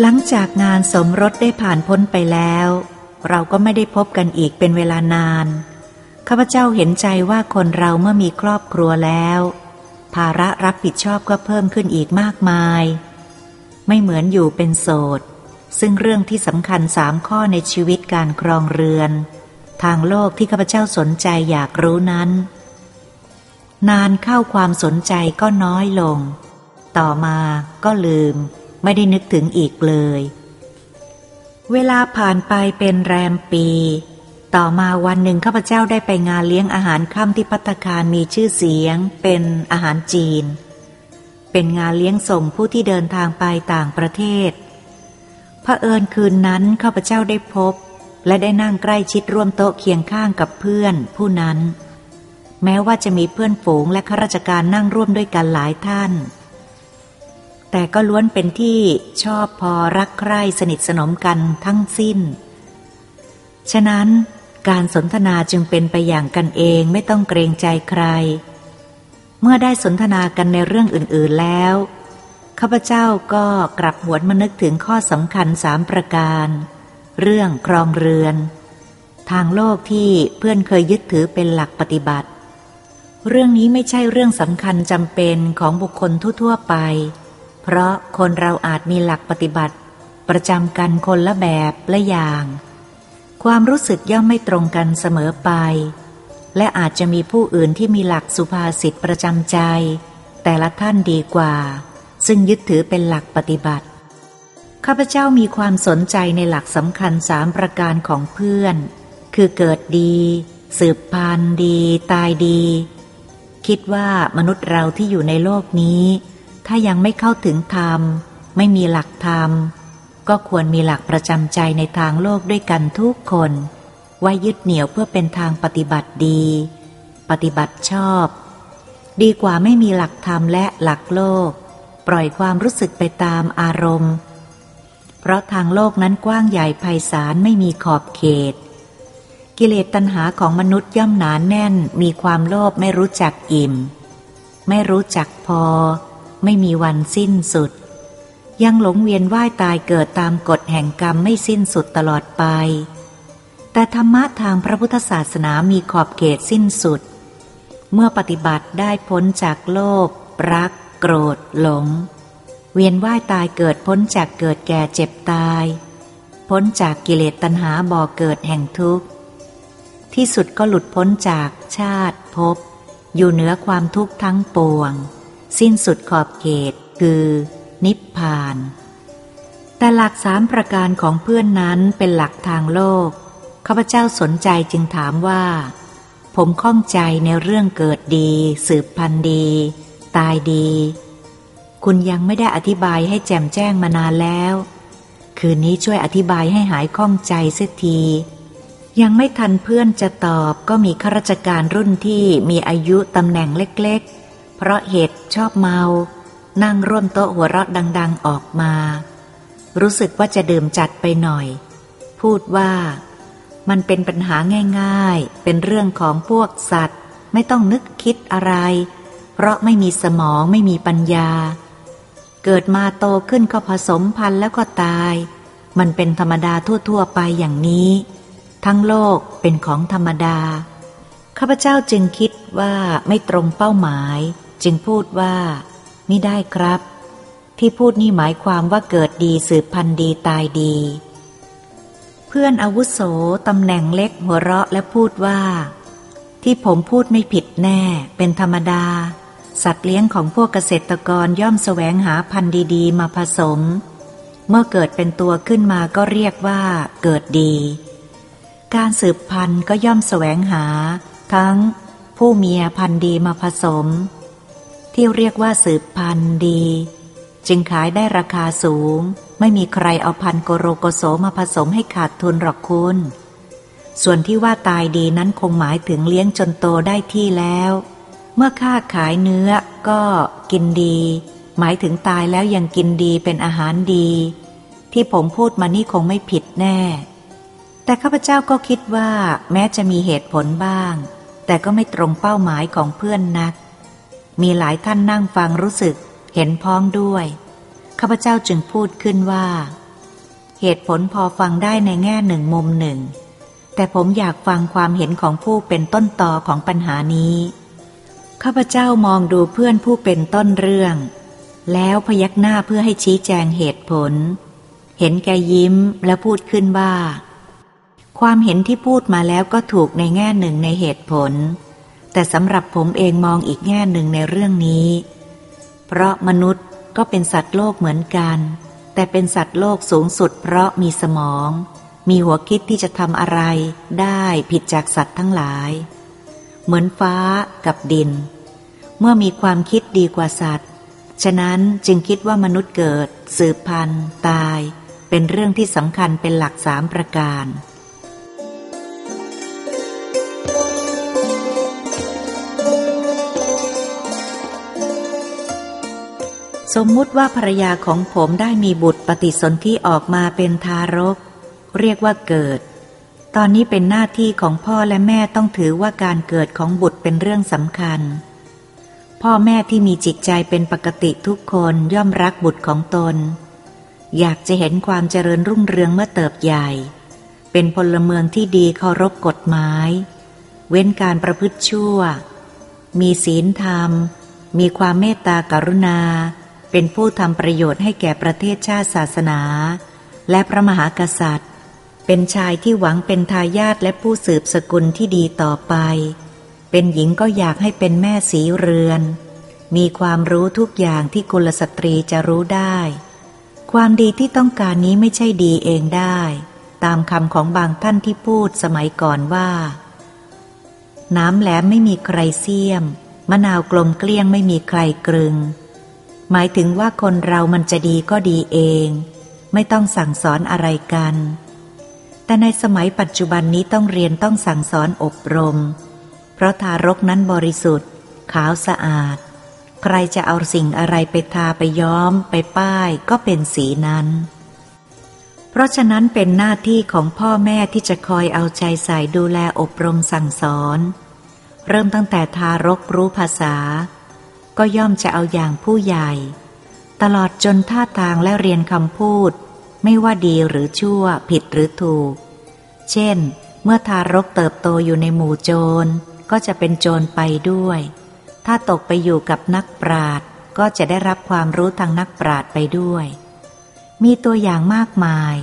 หลังจากงานสมรสได้ผ่านพ้นไปแล้ว เราก็ไม่ได้พบกันอีกเป็นเวลานาน ข้าพเจ้าเห็นใจว่าคนเราเมื่อมีครอบครัวแล้ว ภาระรับผิดชอบก็เพิ่มขึ้นอีกมากมาย ไม่เหมือนอยู่เป็นโสด ซึ่งเรื่องที่สำคัญสามข้อในชีวิตการครองเรือน ทางโลกที่ข้าพเจ้าสนใจอยากรู้นั้น นานเข้าความสนใจก็น้อยลง ต่อมาก็ลืม ไม่ได้นึกถึงอีกเลย เวลาผ่านไปเป็นแรมปี ต่อมาวันหนึ่งข้าพเจ้าได้ไปงานเลี้ยงอาหารค่ำที่พัตคารมีชื่อเสียง เป็นอาหารจีน เป็นงานเลี้ยงส่งผู้ที่เดินทางไปต่างประเทศพระเอิญคืนนั้นข้าพเจ้าได้พบ และได้นั่งใกล้ชิดร่วมโต๊ะเคียงข้างกับเพื่อนผู้นั้นแม้ว่าจะมีเพื่อนฝูงและข้าราชการนั่งร่วมด้วยกันหลายท่าน แต่ก็ล้วนเป็นที่ชอบพอรักใคร่สนิทสนมกันทั้งสิ้น ฉะนั้นการสนทนาจึงเป็นไปอย่างกันเองไม่ต้องเกรงใจใคร เมื่อได้สนทนากันในเรื่องอื่น ๆแล้ว ข้าพเจ้าก็กลับหวนมานึกถึงข้อสำคัญสามประการ เรื่องครองเรือน ทางโลกที่เพื่อนเคยยึดถือเป็นหลักปฏิบัติ เรื่องนี้ไม่ใช่เรื่องสำคัญจำเป็นของบุคคลทั่วๆไป เพราะคนเราอาจมีหลักปฏิบัติ ประจำกันคนละแบบละอย่าง ความรู้สึกย่อมไม่ตรงกันเสมอไป และอาจจะมีผู้อื่นที่มีหลักสุภาษิตประจำใจ แต่ละท่านดีกว่า ซึ่งยึดถือเป็นหลักปฏิบัติ ข้าพเจ้ามีความสนใจในหลักสำคัญสามประการของเพื่อน คือเกิดดี สืบพันธุ์ดี ตายดี คิดว่ามนุษย์เราที่อยู่ในโลกนี้ ถ้ายังไม่เข้าถึงธรรม ไม่มีหลักธรรม ก็ควรมีหลักประจำใจในทางโลกด้วยกันทุกคนไว้ยึดเหนี่ยวเพื่อเป็นทางปฏิบัติดี ปฏิบัติชอบ ดีกว่าไม่มีหลักธรรมและหลักโลก ปล่อยความรู้สึกไปตามอารมณ์ เพราะทางโลกนั้นกว้างใหญ่ไพศาลไม่มีขอบเขต กิเลสตัณหาของมนุษย์ย่อมหนานแน่น มีความโลภไม่รู้จักอิ่ม ไม่รู้จักพอ ไม่มีวันสิ้นสุด ยังหลงเวียนว่ายตายเกิดตามกฎแห่งกรรมไม่สิ้นสุดตลอดไป แต่ธรรมะทางพระพุทธศาสนามีขอบเขตสิ้นสุด เมื่อปฏิบัติได้พ้นจากโลภรัก โกรธ หลง เวียนว่ายตายเกิดพ้นจากเกิดแก่เจ็บตาย พ้นจากกิเลสตัณหาบ่อเกิดแห่งทุกข์ ที่สุดก็หลุดพ้นจากชาติภพอยู่เหนือความทุกข์ทั้งปวง สิ้นสุดขอบเขตคือนิพพาน แต่หลักสามประการของเพื่อนนั้นเป็นหลักทางโลกข้าพเจ้าสนใจจึงถามว่า ผมข้องใจในเรื่องเกิดดี สืบพันธุ์ดี ตายดี คุณยังไม่ได้อธิบายให้แจ่มแจ้งมานานแล้ว คืนนี้ช่วยอธิบายให้หายข้องใจเสียทียังไม่ทันเพื่อนจะตอบก็มีข้าราชการรุ่นที่มีอายุตำแหน่งเล็ก เพราะเหตุชอบเมา นั่งร่วมโต๊ะหัวเราะดัง ๆออกมา รู้สึกว่าจะดื่มจัดไปหน่อย พูดว่า มันเป็นปัญหาง่ายๆ เป็นเรื่องของพวกสัตว์ ไม่ต้องนึกคิดอะไร เพราะไม่มีสมองไม่มีปัญญา เกิดมาโตขึ้นก็ผสมพันธุ์แล้วก็ตาย มันเป็นธรรมดาทั่วๆไปอย่างนี้ ทั้งโลกเป็นของธรรมดาข้าพเจ้าจึงคิดว่าไม่ตรงเป้าหมาย จึงพูดว่าไม่ได้ครับ ที่พูดนี่หมายความว่าเกิดดีสืบพันธุ์ดีตายดี เพื่อนอาวุโสตำแหน่งเล็กหัวเราะและพูดว่า ที่ผมพูดไม่ผิดแน่ เป็นธรรมดา สัตว์เลี้ยงของพวกเกษตรกรย่อมแสวงหาพันธุ์ดีๆ มาผสม เมื่อเกิดเป็นตัวขึ้นมาก็เรียกว่า เกิดดี การสืบพันธุ์ก็ย่อมแสวงหา ทั้งผู้เมียพันธุ์ดีมาผสม ที่เรียกว่าสืบพันธุ์ดี จึงขายได้ราคาสูง ไม่มีใครเอาพันโกโรโกโสมาผสมให้ขาดทุนหรอกคุณ ส่วนที่ว่าตายดีนั้นคงหมายถึงเลี้ยงจนโตได้ที่แล้ว เมื่อค่าขายเนื้อก็กินดี หมายถึงตายแล้วยังกินดีเป็นอาหารดี ที่ผมพูดมานี่คงไม่ผิดแน่ แต่ข้าพเจ้าก็คิดว่า แม้จะมีเหตุผลบ้าง แต่ก็ไม่ตรงเป้าหมายของเพื่อนนัก มีหลายท่านนั่งฟังรู้สึกเห็นพ้องด้วย ข้าพเจ้าจึงพูดขึ้นว่า เหตุผลพอฟังได้ในแง่หนึ่งมุมหนึ่ง แต่ผมอยากฟังความเห็นของผู้เป็นต้นต่อของปัญหานี้ ข้าพเจ้ามองดูเพื่อนผู้เป็นต้นเรื่อง แล้วพยักหน้าเพื่อให้ชี้แจงเหตุผล เห็นแกยิ้มและพูดขึ้นว่า ความเห็นที่พูดมาแล้วก็ถูกในแง่หนึ่งในเหตุผล แต่สำหรับผมเองมองอีกแง่หนึ่งในเรื่องนี้ เพราะมนุษย์ก็เป็นสัตว์โลกเหมือนกัน แต่เป็นสัตว์โลกสูงสุด เพราะมีสมอง มีหัวคิดที่จะทำอะไรได้ผิดจากสัตว์ทั้งหลาย เหมือนฟ้ากับดิน เมื่อมีความคิดดีกว่าสัตว์ ฉะนั้นจึงคิดว่ามนุษย์เกิด สืบพันธุ์ ตาย เป็นเรื่องที่สำคัญเป็นหลักสามประการ สมมุติว่าภรรยาของผมได้มีบุตรปฏิสนธิออกมาเป็นทารก เรียกว่าเกิด ตอนนี้เป็นหน้าที่ของพ่อและแม่ต้องถือว่าการเกิดของบุตรเป็นเรื่องสำคัญ พ่อแม่ที่มีจิตใจเป็นปกติทุกคนย่อมรักบุตรของตน อยากจะเห็นความเจริญรุ่งเรืองเมื่อเติบใหญ่ เป็นพลเมืองที่ดีเคารพกฎหมาย เว้นการประพฤติชั่ว มีศีลธรรม มีความเมตตากรุณา เป็นผู้ทำประโยชน์ให้แก่ประเทศชาติศาสนา และพระมหากษัตริย์ เป็นชายที่หวังเป็นทายาทและผู้สืบสกุลที่ดีต่อไป เป็นหญิงก็อยากให้เป็นแม่สีเรือน มีความรู้ทุกอย่างที่กุลสตรีจะรู้ได้ ความดีที่ต้องการนี้ไม่ใช่ดีเองได้ ตามคำของบางท่านที่พูดสมัยก่อนว่า น้ำแหลมไม่มีใครเสียม มะนาวกลมเกลี้ยงไม่มีใครกรึง หมายถึงว่าคนเรามันจะดีก็ดีเอง ไม่ต้องสั่งสอนอะไรกัน แต่ในสมัยปัจจุบันนี้ต้องเรียนต้องสั่งสอนอบรม เพราะทารกนั้นบริสุทธิ์ ขาวสะอาด ใครจะเอาสิ่งอะไรไปทาไปย้อม ไปป้ายก็เป็นสีนั้น เพราะฉะนั้นเป็นหน้าที่ของพ่อแม่ที่จะคอยเอาใจใส่ดูแลอบรมสั่งสอน เริ่มตั้งแต่ทารกรู้ภาษา ก็ย่อมจะเอาอย่างผู้ใหญ่ ตลอดจนท่าทางและเรียนคำพูด ไม่ว่าดีหรือชั่วผิดหรือถูก เช่น เมื่อทารกเติบโตอยู่ในหมู่โจร ก็จะเป็นโจรไปด้วย ถ้าตกไปอยู่กับนักปราดก็จะได้รับความรู้ทางนักปราดไปด้วย มีตัวอย่างมากมาย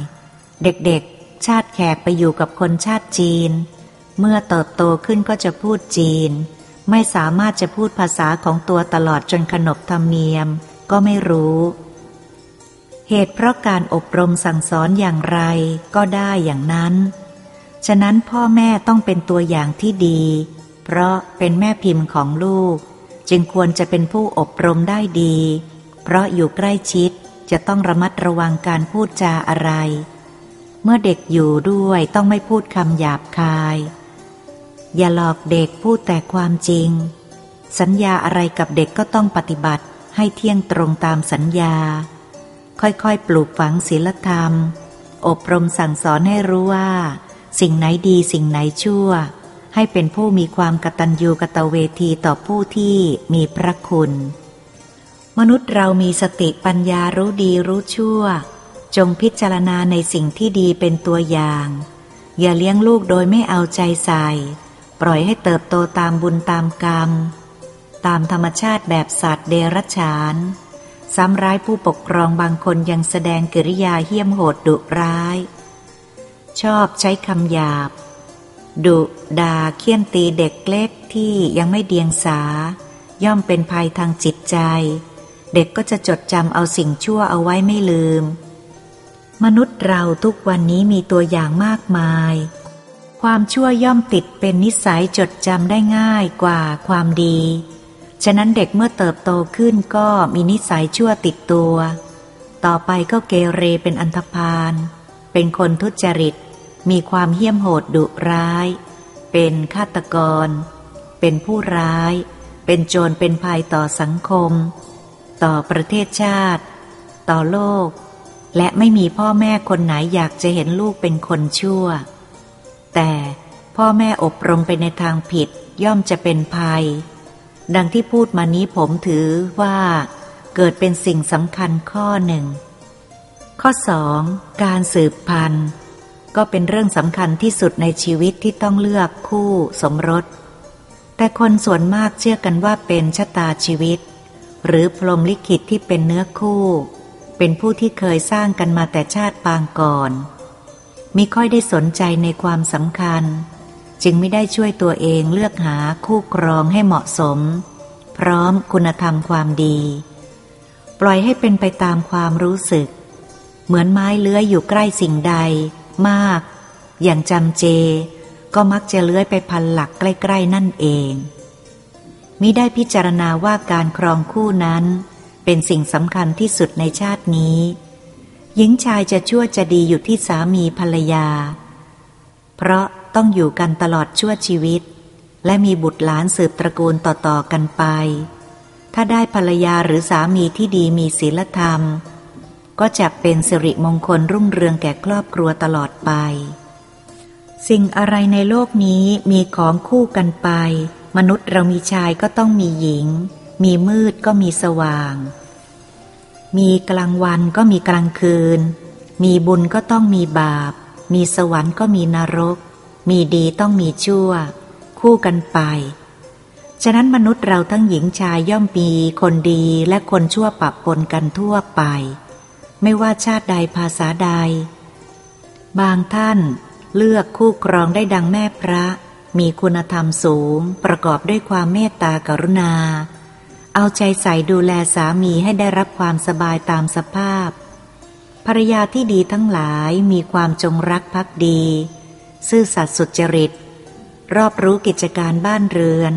เด็กๆ ชาติแขกไปอยู่กับคนชาติจีน เมื่อเติบโตขึ้นก็จะพูดจีน ไม่สามารถจะพูดภาษาของตัวตลอดจนขนบธรรมเนียมก็ไม่รู้ เหตุเพราะการอบรมสั่งสอนอย่างไรก็ได้อย่างนั้น ฉะนั้นพ่อแม่ต้องเป็นตัวอย่างที่ดี เพราะเป็นแม่พิมพ์ของลูก จึงควรจะเป็นผู้อบรมได้ดี เพราะอยู่ใกล้ชิดจะต้องระมัดระวังการพูดจาอะไร เมื่อเด็กอยู่ด้วยต้องไม่พูดคำหยาบคาย อย่าหลอกเด็กพูดแต่ความจริง สัญญาอะไรกับเด็กก็ต้องปฏิบัติให้เที่ยงตรงตามสัญญา ค่อยๆ ปลูกฝังศีลธรรม อบรมสั่งสอนให้รู้ว่า สิ่งไหนดีสิ่งไหนชั่ว ให้เป็นผู้มีความกตัญญูกตเวทีต่อผู้ที่มีพระคุณ มนุษย์เรามีสติปัญญารู้ดีรู้ชั่ว จงพิจารณาในสิ่งที่ดีเป็นตัวอย่าง อย่าเลี้ยงลูกโดยไม่เอาใจใส่ ปล่อยให้เติบโตตามบุญตามกรรม ตามธรรมชาติแบบสัตว์เดรัจฉาน ซ้ำร้ายผู้ปกครองบางคนยังแสดงกิริยาเหี้ยมโหดดุร้าย ชอบใช้คำหยาบ ดุด่าเคี่ยนตีเด็กเล็กที่ยังไม่เดียงสา ย่อมเป็นภัยทางจิตใจ เด็กก็จะจดจำเอาสิ่งชั่วเอาไว้ไม่ลืม มนุษย์เราทุกวันนี้มีตัวอย่างมากมาย ความชั่วย่อมติดเป็นนิสัยจดจำได้ง่ายกว่าความดี ฉะนั้นเด็กเมื่อเติบโตขึ้นก็มีนิสัยชั่วติดตัว ต่อไปก็เกเรเป็นอันธพาล เป็นคนทุจริต มีความเหี้ยมโหดดุร้าย เป็นฆาตกร เป็นผู้ร้าย เป็นโจรเป็นภัยต่อสังคม ต่อประเทศชาติ ต่อโลก และไม่มีพ่อแม่คนไหนอยากจะเห็นลูกเป็นคนชั่ว แต่พ่อแม่อบรมไปในทางผิดย่อมจะเป็นภัย ดังที่พูดมานี้ผมถือว่า เกิดเป็นสิ่งสำคัญข้อหนึ่ง ข้อสองการสืบพันธุ์ ก็เป็นเรื่องสำคัญที่สุดในชีวิตที่ต้องเลือกคู่สมรส แต่คนส่วนมากเชื่อกันว่าเป็นชะตาชีวิต หรือพรหมลิขิตที่เป็นเนื้อคู่ เป็นผู้ที่เคยสร้างกันมาแต่ชาติปางก่อน มิค่อยได้สนใจในความสำคัญ จึงไม่ได้ช่วยตัวเองเลือกหาคู่ครองให้เหมาะสม พร้อมคุณธรรมความดี ปล่อยให้เป็นไปตามความรู้สึก เหมือนไม้เลื้อยอยู่ใกล้สิ่งใด มาก อย่างจำเจ ก็มักจะเลื้อยไปพันหลักใกล้ๆนั่นเองมิได้พิจารณาว่าการครองคู่นั้น เป็นสิ่งสำคัญที่สุดในชาตินี้ หญิงชายจะชั่วจะดีอยู่ที่สามีภรรยา เพราะต้องอยู่กันตลอดชั่วชีวิต และมีบุตรหลานสืบตระกูลต่อๆกันไป ถ้าได้ภรรยาหรือสามีที่ดีมีศีลธรรม ก็จะเป็นสิริมงคลรุ่งเรืองแก่ครอบครัวตลอดไป สิ่งอะไรในโลกนี้มีของคู่กันไป มนุษย์เรามีชายก็ต้องมีหญิง มีมืดก็มีสว่าง มีกลางวันก็มีกลางคืน มีบุญก็ต้องมีบาป มีสวรรค์ก็มีนรก มีดีต้องมีชั่ว คู่กันไป ฉะนั้นมนุษย์เราทั้งหญิงชายย่อมมีคนดีและคนชั่วปะปนกันทั่วไป ไม่ว่าชาติใดภาษาใด บางท่านเลือกคู่ครองได้ดังแม่พระ มีคุณธรรมสูง ประกอบด้วยความเมตตากรุณา เอาใจใส่ดูแลสามีให้ได้รับความสบายตามสภาพ ภรรยาที่ดีทั้งหลายมีความจงรักภักดี ซื่อสัตย์สุจริต รอบรู้กิจการบ้านเรือน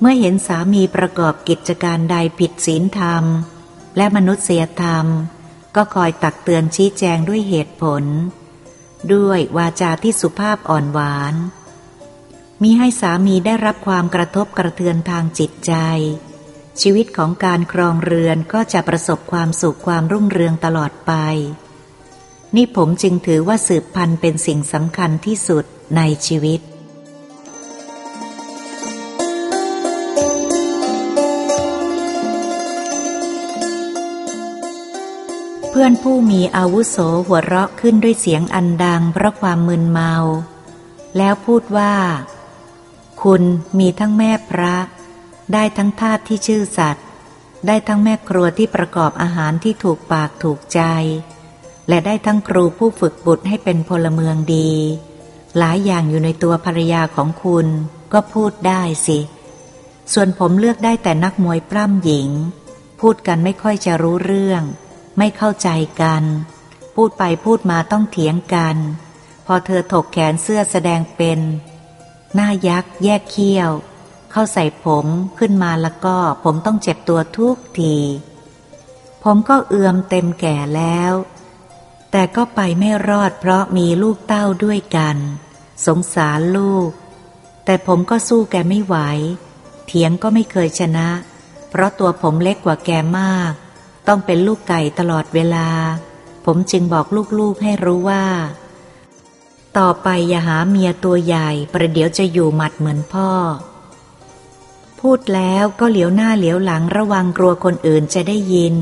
เมื่อเห็นสามีประกอบกิจการใดผิดศีลธรรม และมนุษยธรรม ก็คอยตักเตือนชี้แจงด้วยเหตุผล ด้วยวาจาที่สุภาพอ่อนหวาน มีให้สามีได้รับความกระทบกระเทือนทางจิตใจ ชีวิตของการครองเรือนก็จะประสบความสุขความรุ่งเรืองตลอดไป นี่ผมจึงถือว่าสืบพันธุ์เป็นสิ่งสำคัญที่สุดในชีวิตเพื่อนผู้มีอาวุโสหัวเราะขึ้นด้วยเสียงอันดังเพราะความมึนเมา แล้วพูดว่า คุณมีทั้งแม่พระ ได้ทั้งทาสที่ชื่อสัตว์ ได้ทั้งแม่ครัวที่ประกอบอาหารที่ถูกปากถูกใจ และได้ทั้งครูผู้ฝึกบุตรให้เป็นพลเมืองดี หลายอย่างอยู่ในตัวภรรยาของคุณก็พูดได้สิ ส่วนผมเลือกได้แต่นักมวยปล้ำหญิง พูดกันไม่ค่อยจะรู้เรื่อง ไม่เข้าใจกัน พูดไปพูดมาต้องเถียงกัน พอเธอถกแขนเสื้อแสดงเป็น หน้ายักษ์แยกเขี้ยว เข้าใส่ผมขึ้นมาแล้วก็ผมต้องเจ็บตัวทุกที ผมก็เอือมเต็มแก่แล้ว แต่ก็ไปไม่รอดเพราะมีลูกเต้าด้วยกัน สงสารลูก แต่ผมก็สู้แกไม่ไหว เถียงก็ไม่เคยชนะ เพราะตัวผมเล็กกว่าแกมาก ต้องเป็นลูกไก่ตลอดเวลา ผมจึงบอกลูกๆให้รู้ว่าต่อไปอย่าหาเมียตัวใหญ่ประเดี๋ยวจะอยู่หมัดเหมือนพ่อ พูดแล้วก็เหลียวหน้าเหลียวหลังระวังกลัวคนอื่นจะได้ยิน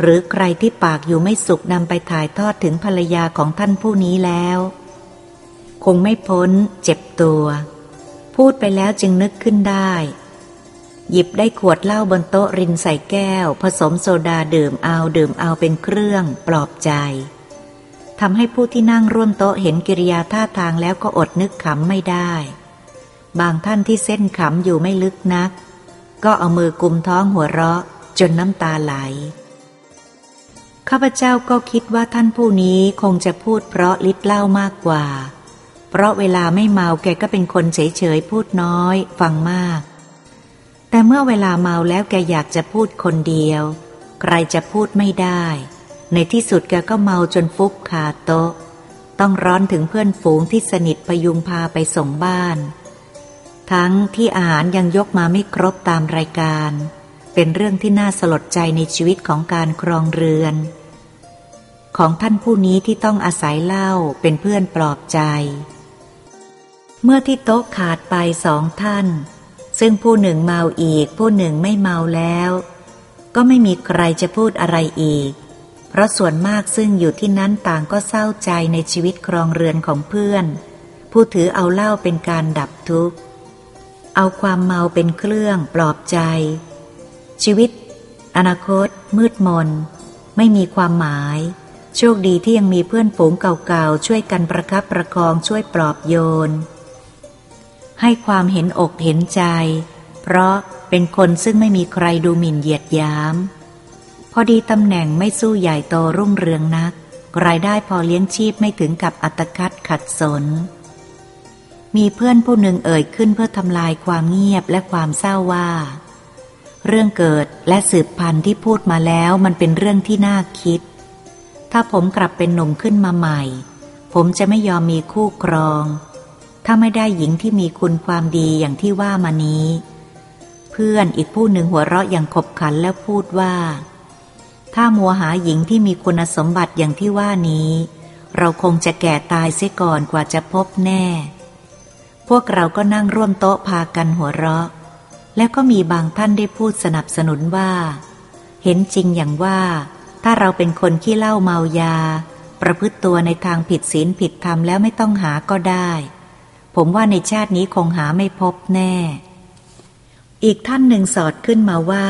หรือใครที่ปากอยู่ไม่สุขนำไปถ่ายทอดถึงภรรยาของท่านผู้นี้แล้ว คงไม่พ้นเจ็บตัว พูดไปแล้วจึงนึกขึ้นได้ หยิบได้ขวดเหล้าบนโต๊ะรินใส่แก้ว ผสมโซดาดื่มเอาดื่มเอาเป็นเครื่องปลอบใจทำให้ผู้ที่นั่งร่วมโต๊ะเห็นกิริยาท่าทางแล้วก็อดนึกขำไม่ได้ บางท่านที่เส้นขำอยู่ไม่ลึกนัก ก็เอามือกุมท้องหัวเราะจนน้ำตาไหล ข้าพเจ้าก็คิดว่าท่านผู้นี้คงจะพูดเพราะลิดเล่ามากกว่า เพราะเวลาไม่เมาแกก็เป็นคนเฉยๆพูดน้อย ฟังมาก แต่เมื่อเวลาเมาแล้วแกอยากจะพูดคนเดียว ใครจะพูดไม่ได้ ในที่สุดแกก็เมาจนฟุบคาโต๊ะ ต้องร้อนถึงเพื่อนฝูงที่สนิทพยุงพาไปส่งบ้าน ทั้งที่อาหารยังยกมาไม่ครบตามรายการ เป็นเรื่องที่น่าสลดใจในชีวิตของการครองเรือน ของท่านผู้นี้ที่ต้องอาศัยเหล้าเป็นเพื่อนปลอบใจ เมื่อที่โต๊ะขาดไปสองท่าน ซึ่งผู้หนึ่งเมาอีก ผู้หนึ่งไม่เมาแล้ว ก็ไม่มีใครจะพูดอะไรอีก เพราะส่วนมากซึ่งอยู่ที่นั้นต่างก็เศร้าใจในชีวิตครองเรือนของเพื่อน ผู้ถือเอาเหล้าเป็นการดับทุกข์ เอาความเมาเป็นเครื่องปลอบใจ ชีวิต อนาคต มืดมน ไม่มีความหมาย โชคดีที่ยังมีเพื่อนฝูงเก่าๆ ช่วยกันประคับประคองช่วยปลอบโยน ให้ความเห็นอกเห็นใจ เพราะเป็นคนซึ่งไม่มีใครดูหมิ่นเหยียดยาม พอดีตำแหน่งไม่สู้ใหญ่โตรุ่งเรืองนัก รายได้พอเลี้ยงชีพไม่ถึงกับอัตคัดขัดสน มีเพื่อนผู้หนึ่งเอ่ยขึ้นเพื่อทำลายความเงียบและความเศร้าว่า เรื่องเกิดและสืบพันธุ์ที่พูดมาแล้วมันเป็นเรื่องที่น่าคิด ถ้าผมกลับเป็นหนุ่มขึ้นมาใหม่ ผมจะไม่ยอมมีคู่ครอง ถ้าไม่ได้หญิงที่มีคุณความดีอย่างที่ว่ามานี้ เพื่อนอีกผู้หนึ่งหัวเราะอย่างขบขันแล้วพูดว่า ถ้ามัวหาหญิงที่มีคุณสมบัติอย่างที่ว่านี้ เราคงจะแก่ตายเสียก่อนกว่าจะพบแน่ พวกเราก็นั่งร่วมโต๊ะพากันหัวเราะ แล้วก็มีบางท่านได้พูดสนับสนุนว่า เห็นจริงอย่างว่า ถ้าเราเป็นคนขี้เล้าเมายา ประพฤติตัวในทางผิดศีลผิดธรรมแล้วไม่ต้องหาก็ได้ ผมว่าในชาตินี้คงหาไม่พบแน่ อีกท่านหนึ่งสอดขึ้นมาว่า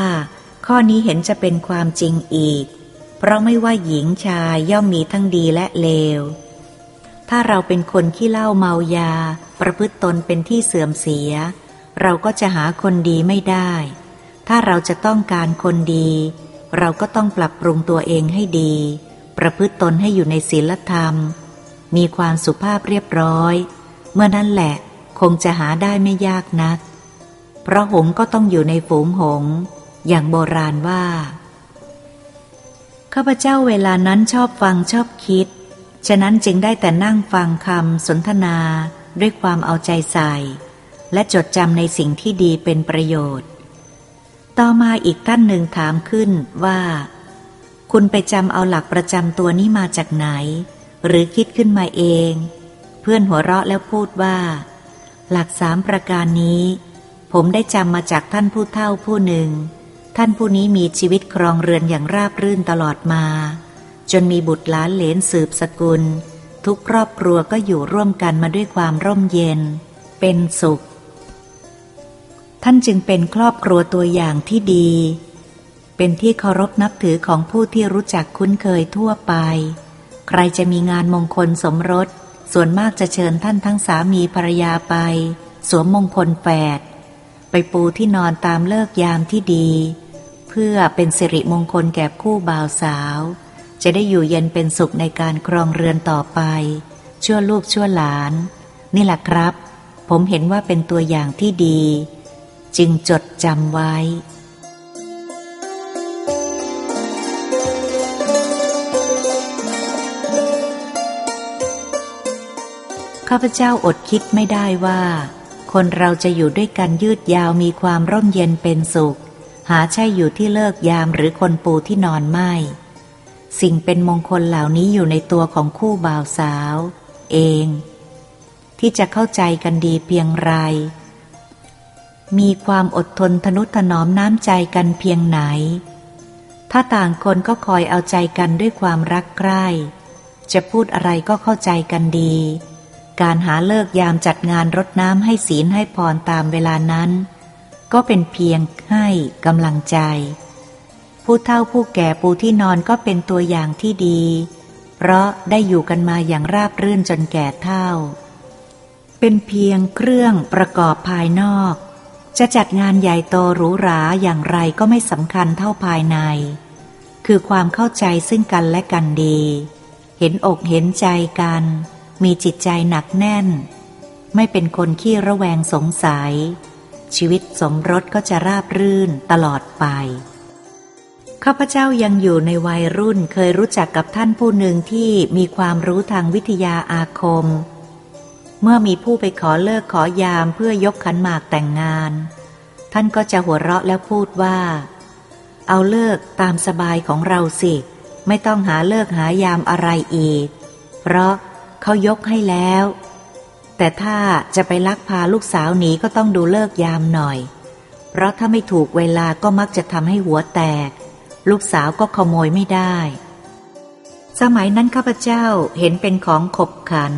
ข้อนี้เห็นจะเป็นความจริงอีก เพราะไม่ว่าหญิงชายย่อมมีทั้งดีและเลว ถ้าเราเป็นคนขี้เล้าเมายา ประพฤติตนเป็นที่เสื่อมเสีย เราก็จะหาคนดีไม่ได้ ถ้าเราจะต้องการคนดี เราก็ต้องปรับปรุงตัวเองให้ดี ประพฤติตนให้อยู่ในศีลธรรม มีความสุภาพเรียบร้อย เมื่อนั้นแหละคงจะหาได้ไม่ยากนัก เพราะหงก็ต้องอยู่ในฝูงหง อย่างโบราณว่า ข้าพเจ้าเวลานั้นชอบฟังชอบคิด ฉะนั้นจึงได้แต่นั่งฟังคำสนทนาด้วยความเอาใจใส่ และจดจำในสิ่งที่ดีเป็นประโยชน์ ต่อมาอีกท่านหนึ่งถามขึ้นว่า คุณไปจำเอาหลักประจำตัวนี้มาจากไหน หรือคิดขึ้นมาเอง เพื่อนหัวเราะแล้วพูดว่า หลักสามประการนี้ ผมได้จำมาจากท่านผู้เฒ่าผู้หนึ่ง ท่านผู้นี้มีชีวิตครองเรือนอย่างราบรื่นตลอดมา จนมีบุตรหลานเหลนสืบสกุล ทุกครอบครัวก็อยู่ร่วมกันมาด้วยความร่มเย็น เป็นสุข ท่านจึงเป็นครอบครัวตัวอย่างที่ดี เป็นที่เคารพนับถือของผู้ที่รู้จักคุ้นเคยทั่วไป ใครจะมีงานมงคลสมรส ส่วนมากจะเชิญท่านทั้งสามีภรรยาไป สวมมงคลแฝดไปปูที่นอนตามเลิกยามที่ดี เพื่อเป็นสิริมงคลแก่คู่บ่าวสาว จะได้อยู่เย็นเป็นสุขในการครองเรือนต่อไป ชั่วลูกชั่วหลาน นี่แหละครับ ผมเห็นว่าเป็นตัวอย่างที่ดี จึงจดจำไว้ข้าพเจ้าอดคิดไม่ได้ว่า คนเราจะอยู่ด้วยกันยืดยาวมีความร่มเย็นเป็นสุข หาใช่อยู่ที่เลิกยามหรือคนปูที่นอนไม่ สิ่งเป็นมงคลเหล่านี้อยู่ในตัวของคู่บ่าวสาว เอง ที่จะเข้าใจกันดีเพียงไร มีความอดทนทนุถนอมน้ำใจกันเพียงไหน ถ้าต่างคนก็คอยเอาใจกันด้วยความรักใคร่ จะพูดอะไรก็เข้าใจกันดี การหาเลิกยามจัดงานรดน้ำให้ศีลให้พรตามเวลานั้น ก็เป็นเพียงให้กำลังใจ ผู้เฒ่าผู้แก่ปูที่นอนก็เป็นตัวอย่างที่ดี เพราะได้อยู่กันมาอย่างราบรื่นจนแก่เฒ่า เป็นเพียงเครื่องประกอบภายนอก จะจัดงานใหญ่โตหรูหราอย่างไรก็ไม่สำคัญเท่าภายใน คือความเข้าใจซึ่งกันและกันดี เห็นอกเห็นใจกัน มีจิตใจหนักแน่น ไม่เป็นคนขี้ระแวงสงสัย ชีวิตสมรสก็จะราบรื่นตลอดไป ข้าพเจ้ายังอยู่ในวัยรุ่นเคยรู้จักกับท่านผู้หนึ่งที่มีความรู้ทางวิทยาอาคม เมื่อมีผู้ไปขอเลิกขอยามเพื่อยกขันหมากแต่งงาน ท่านก็จะหัวเราะแล้วพูดว่า เอาเลิกตามสบายของเราสิ ไม่ต้องหาเลิกหายามอะไรอีก เพราะเขายกให้แล้ว แต่ถ้าจะไปลักพาลูกสาวหนีก็ต้องดูเลิกยามหน่อย เพราะถ้าไม่ถูกเวลาก็มักจะทำให้หัวแตก ลูกสาวก็ขโมยไม่ได้ สมัยนั้นข้าพเจ้าเห็นเป็นของขบขัน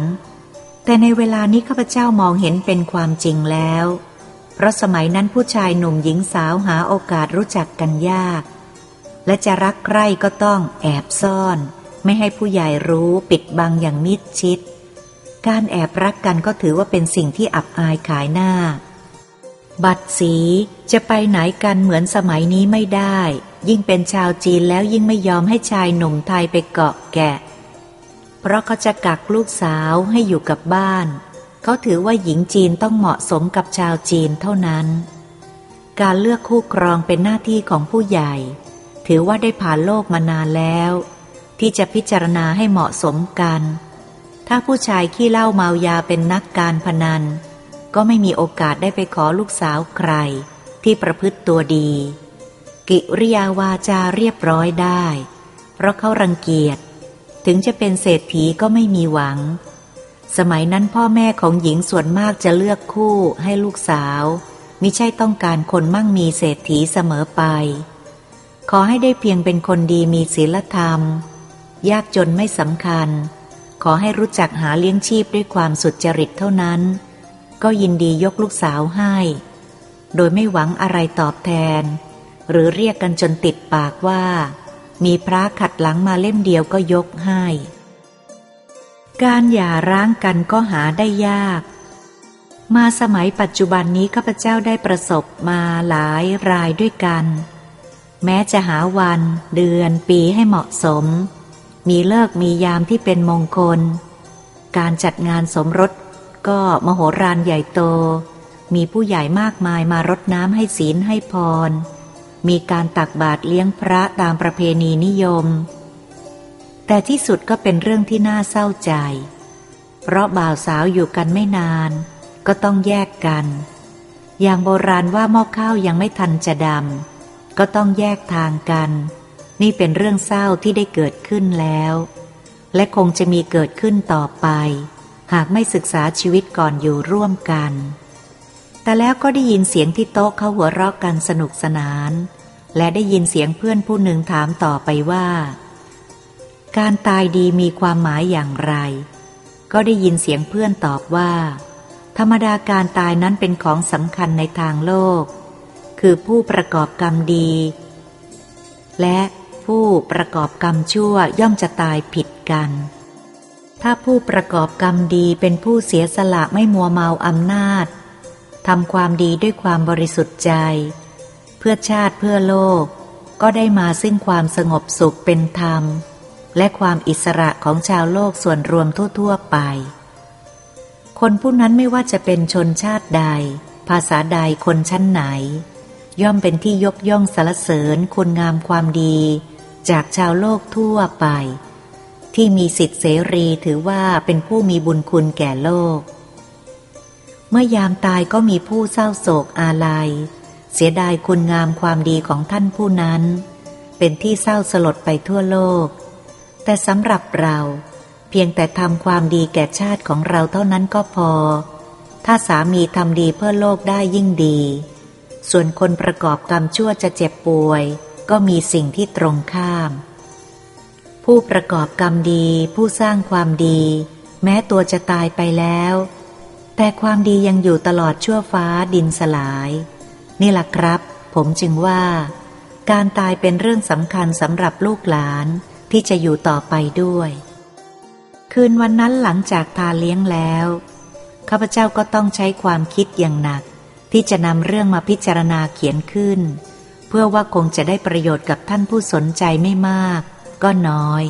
แต่ในเวลานี้ข้าพเจ้ามองเห็นเป็นความจริงแล้ว เพราะสมัยนั้นผู้ชายหนุ่มหญิงสาวหาโอกาสรู้จักกันยาก และจะรักใคร่ก็ต้องแอบซ่อน ไม่ให้ผู้ใหญ่รู้ปิดบังอย่างมิดชิด การแอบรักกันก็ถือว่าเป็นสิ่งที่อับอายขายหน้า บัตรสีจะไปไหนกันเหมือนสมัยนี้ไม่ได้ ยิ่งเป็นชาวจีนแล้วยิ่งไม่ยอมให้ชายหนุ่มไทยไปเกาะแกะ เพราะเขาจะกักลูกสาวให้อยู่กับบ้าน เขาถือว่าหญิงจีนต้องเหมาะสมกับชาวจีนเท่านั้น การเลือกคู่ครองเป็นหน้าที่ของผู้ใหญ่ ถือว่าได้ผ่านโลกมานานแล้ว ที่จะพิจารณาให้เหมาะสมกัน ถ้าผู้ชายขี้เล้าเมายาเป็นนักการพนัน ก็ไม่มีโอกาสได้ไปขอลูกสาวใคร ที่ประพฤติตัวดี กิริยาวาจาเรียบร้อยได้ เพราะเขารังเกียจ ถึงจะเป็นเศรษฐีก็ไม่มีหวัง สมัยนั้นพ่อแม่ของหญิงส่วนมากจะเลือกคู่ให้ลูกสาวมิใช่ต้องการคนมั่งมีเศรษฐีเสมอไป ขอให้ได้เพียงเป็นคนดีมีศีลธรรม ยากจนไม่สำคัญ ขอให้รู้จักหาเลี้ยงชีพด้วยความสุจริตเท่านั้น ก็ยินดียกลูกสาวให้ โดยไม่หวังอะไรตอบแทน หรือเรียกกันจนติดปากว่า มีพระขัดหลังมาเล่มเดียวก็ยกให้ การหย่าร้างกันก็หาได้ยาก มาสมัยปัจจุบันนี้ข้าพเจ้าได้ประสบมาหลายรายด้วยกัน แม้จะหาวัน เดือน ปีให้เหมาะสม มีเลิกมียามที่เป็นมงคล การจัดงานสมรส ก็มโหฬารใหญ่โต มีผู้ใหญ่มากมายมารดน้ำให้ศีลให้พร มีการตักบาตรเลี้ยงพระตามประเพณีนิยม แต่ที่สุดก็เป็นเรื่องที่น่าเศร้าใจ เพราะบ่าวสาวอยู่กันไม่นาน ก็ต้องแยกกัน อย่างโบราณว่าหม้อข้าวยังไม่ทันจะดำก็ต้องแยกทางกัน นี่เป็นเรื่องเศร้าที่ได้เกิดขึ้นแล้ว และคงจะมีเกิดขึ้นต่อไป หากไม่ศึกษาชีวิตก่อนอยู่ร่วมกัน แต่แล้วก็ได้ยินเสียงที่โต๊ะเขาหัวเราะกันสนุกสนาน และได้ยินเสียงเพื่อนผู้หนึ่งถามต่อไปว่า การตายดีมีความหมายอย่างไร ก็ได้ยินเสียงเพื่อนตอบว่า ธรรมดาการตายนั้นเป็นของสำคัญในทางโลก คือผู้ประกอบกรรมดี และผู้ประกอบกรรมชั่วย่อมจะตายผิดกัน ถ้าผู้ประกอบกรรมดีเป็นผู้เสียสละไม่มัวเมาอำนาจทำความดีด้วยความบริสุทธิ์ใจ เพื่อชาติเพื่อโลก ก็ได้มาซึ่งความสงบสุขเป็นธรรม และความอิสระของชาวโลกส่วนรวมทั่วๆไป คนผู้นั้นไม่ว่าจะเป็นชนชาติใด ภาษาใดคนชั้นไหน ย่อมเป็นที่ยกย่องสรรเสริญคุณงามความดี จากชาวโลกทั่วไป ที่มีสิทธิเสรีถือว่าเป็นผู้มีบุญคุณแก่โลก เมื่อยามตายก็มีผู้เศร้าโศกอาลัย เสียดายคุณงามความดีของท่านผู้นั้น เป็นที่เศร้าสลดไปทั่วโลก แต่สำหรับเรา เพียงแต่ทำความดีแก่ชาติของเราเท่านั้นก็พอ ถ้าสามีทำดีเพื่อโลกได้ยิ่งดี ส่วนคนประกอบกรรมชั่วจะเจ็บป่วย ก็มีสิ่งที่ตรงข้าม ผู้ประกอบกรรมดีผู้สร้างความดี แม้ตัวจะตายไปแล้ว แต่ความดียังอยู่ตลอดชั่วฟ้าดินสลาย นี่แหละครับ ผมจึงว่า การตายเป็นเรื่องสำคัญสำหรับลูกหลานที่จะอยู่ต่อไปด้วย คืนวันนั้นหลังจากทาเลี้ยงแล้วข้าพเจ้าก็ต้องใช้ความคิดอย่างหนัก ที่จะนำเรื่องมาพิจารณาเขียนขึ้น เพื่อว่าคงจะได้ประโยชน์กับท่านผู้สนใจไม่มาก ก็น้อย